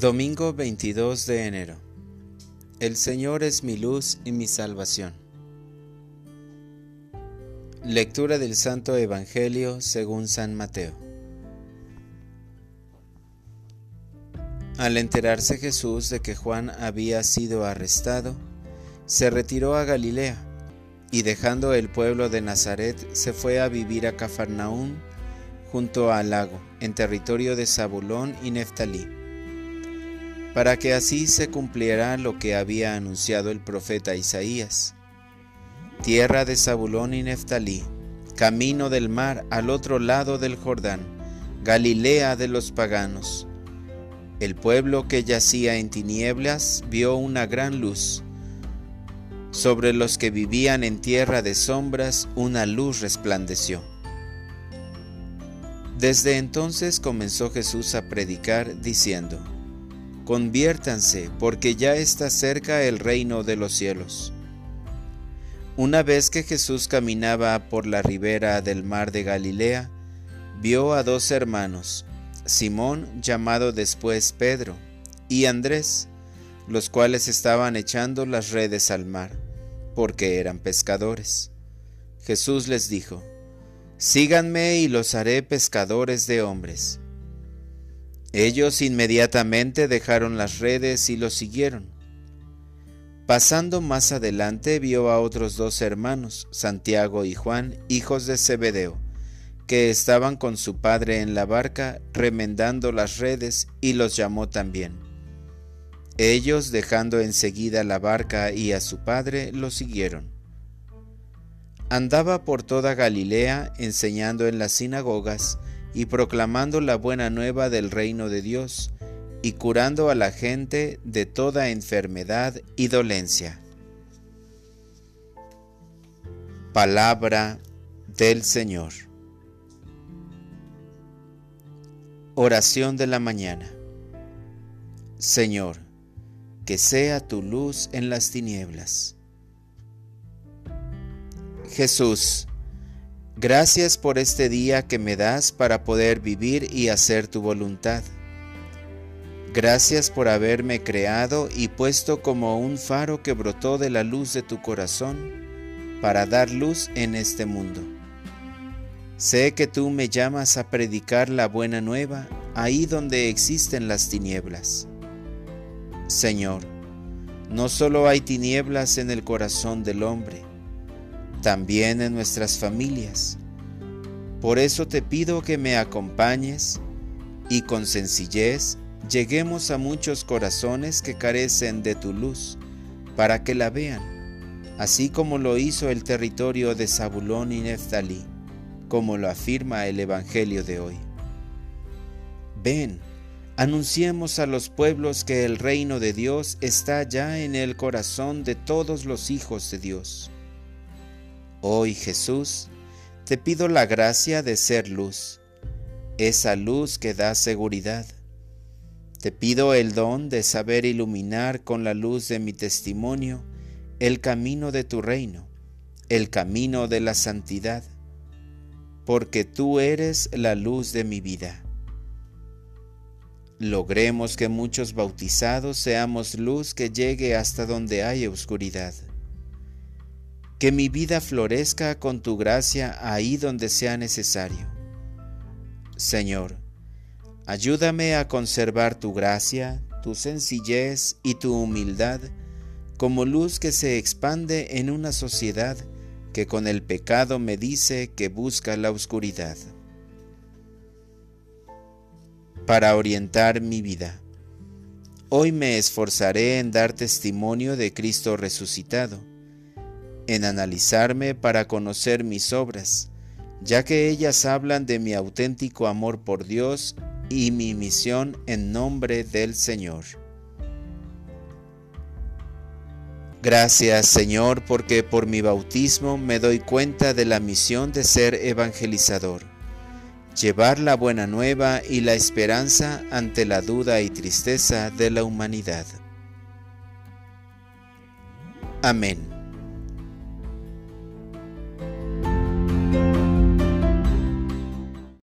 Domingo 22 de enero. El Señor es mi luz y mi salvación. Lectura del Santo Evangelio según San Mateo. Al enterarse Jesús de que Juan había sido arrestado, se retiró a Galilea y dejando el pueblo de Nazaret se fue a vivir a Cafarnaún junto al lago, en territorio de Zabulón y Neftalí para que así se cumpliera lo que había anunciado el profeta Isaías. Tierra de Zabulón y Neftalí, camino del mar al otro lado del Jordán, Galilea de los paganos. El pueblo que yacía en tinieblas vio una gran luz. Sobre los que vivían en tierra de sombras una luz resplandeció. Desde entonces comenzó Jesús a predicar diciendo, conviértanse, porque ya está cerca el reino de los cielos. Una vez que Jesús caminaba por la ribera del mar de Galilea, vio a dos hermanos, Simón, llamado después Pedro, y Andrés, los cuales estaban echando las redes al mar, porque eran pescadores. Jesús les dijo, Síganme y los haré pescadores de hombres. Ellos inmediatamente dejaron las redes y lo siguieron. Pasando más adelante vio a otros dos hermanos, Santiago y Juan, hijos de Zebedeo, que estaban con su padre en la barca remendando las redes y los llamó también. Ellos, dejando enseguida la barca y a su padre, lo siguieron. Andaba por toda Galilea enseñando en las sinagogas, y proclamando la buena nueva del reino de Dios y curando a la gente de toda enfermedad y dolencia. Palabra del Señor. Oración de la mañana. Señor, que sea tu luz en las tinieblas. Jesús, Gracias por este día que me das para poder vivir y hacer tu voluntad. Gracias por haberme creado y puesto como un faro que brotó de la luz de tu corazón para dar luz en este mundo. Sé que tú me llamas a predicar la buena nueva ahí donde existen las tinieblas. Señor, no solo hay tinieblas en el corazón del hombre, también en nuestras familias. Por eso te pido que me acompañes y con sencillez lleguemos a muchos corazones que carecen de tu luz, para que la vean, así como lo hizo el territorio de Zabulón y Neftalí, como lo afirma el Evangelio de hoy. Ven, anunciemos a los pueblos que el reino de Dios está ya en el corazón de todos los hijos de Dios. Hoy Jesús, te pido la gracia de ser luz, esa luz que da seguridad. Te pido el don de saber iluminar con la luz de mi testimonio el camino de tu reino, el camino de la santidad, porque tú eres la luz de mi vida. Logremos que muchos bautizados seamos luz que llegue hasta donde hay oscuridad que mi vida florezca con tu gracia ahí donde sea necesario. Señor, ayúdame a conservar tu gracia, tu sencillez y tu humildad como luz que se expande en una sociedad que con el pecado me dice que busca la oscuridad. Para orientar mi vida. Hoy me esforzaré en dar testimonio de Cristo resucitado en analizarme para conocer mis obras, ya que ellas hablan de mi auténtico amor por Dios y mi misión en nombre del Señor. Gracias Señor porque por mi bautismo me doy cuenta de la misión de ser evangelizador, llevar la buena nueva y la esperanza ante la duda y tristeza de la humanidad. Amén.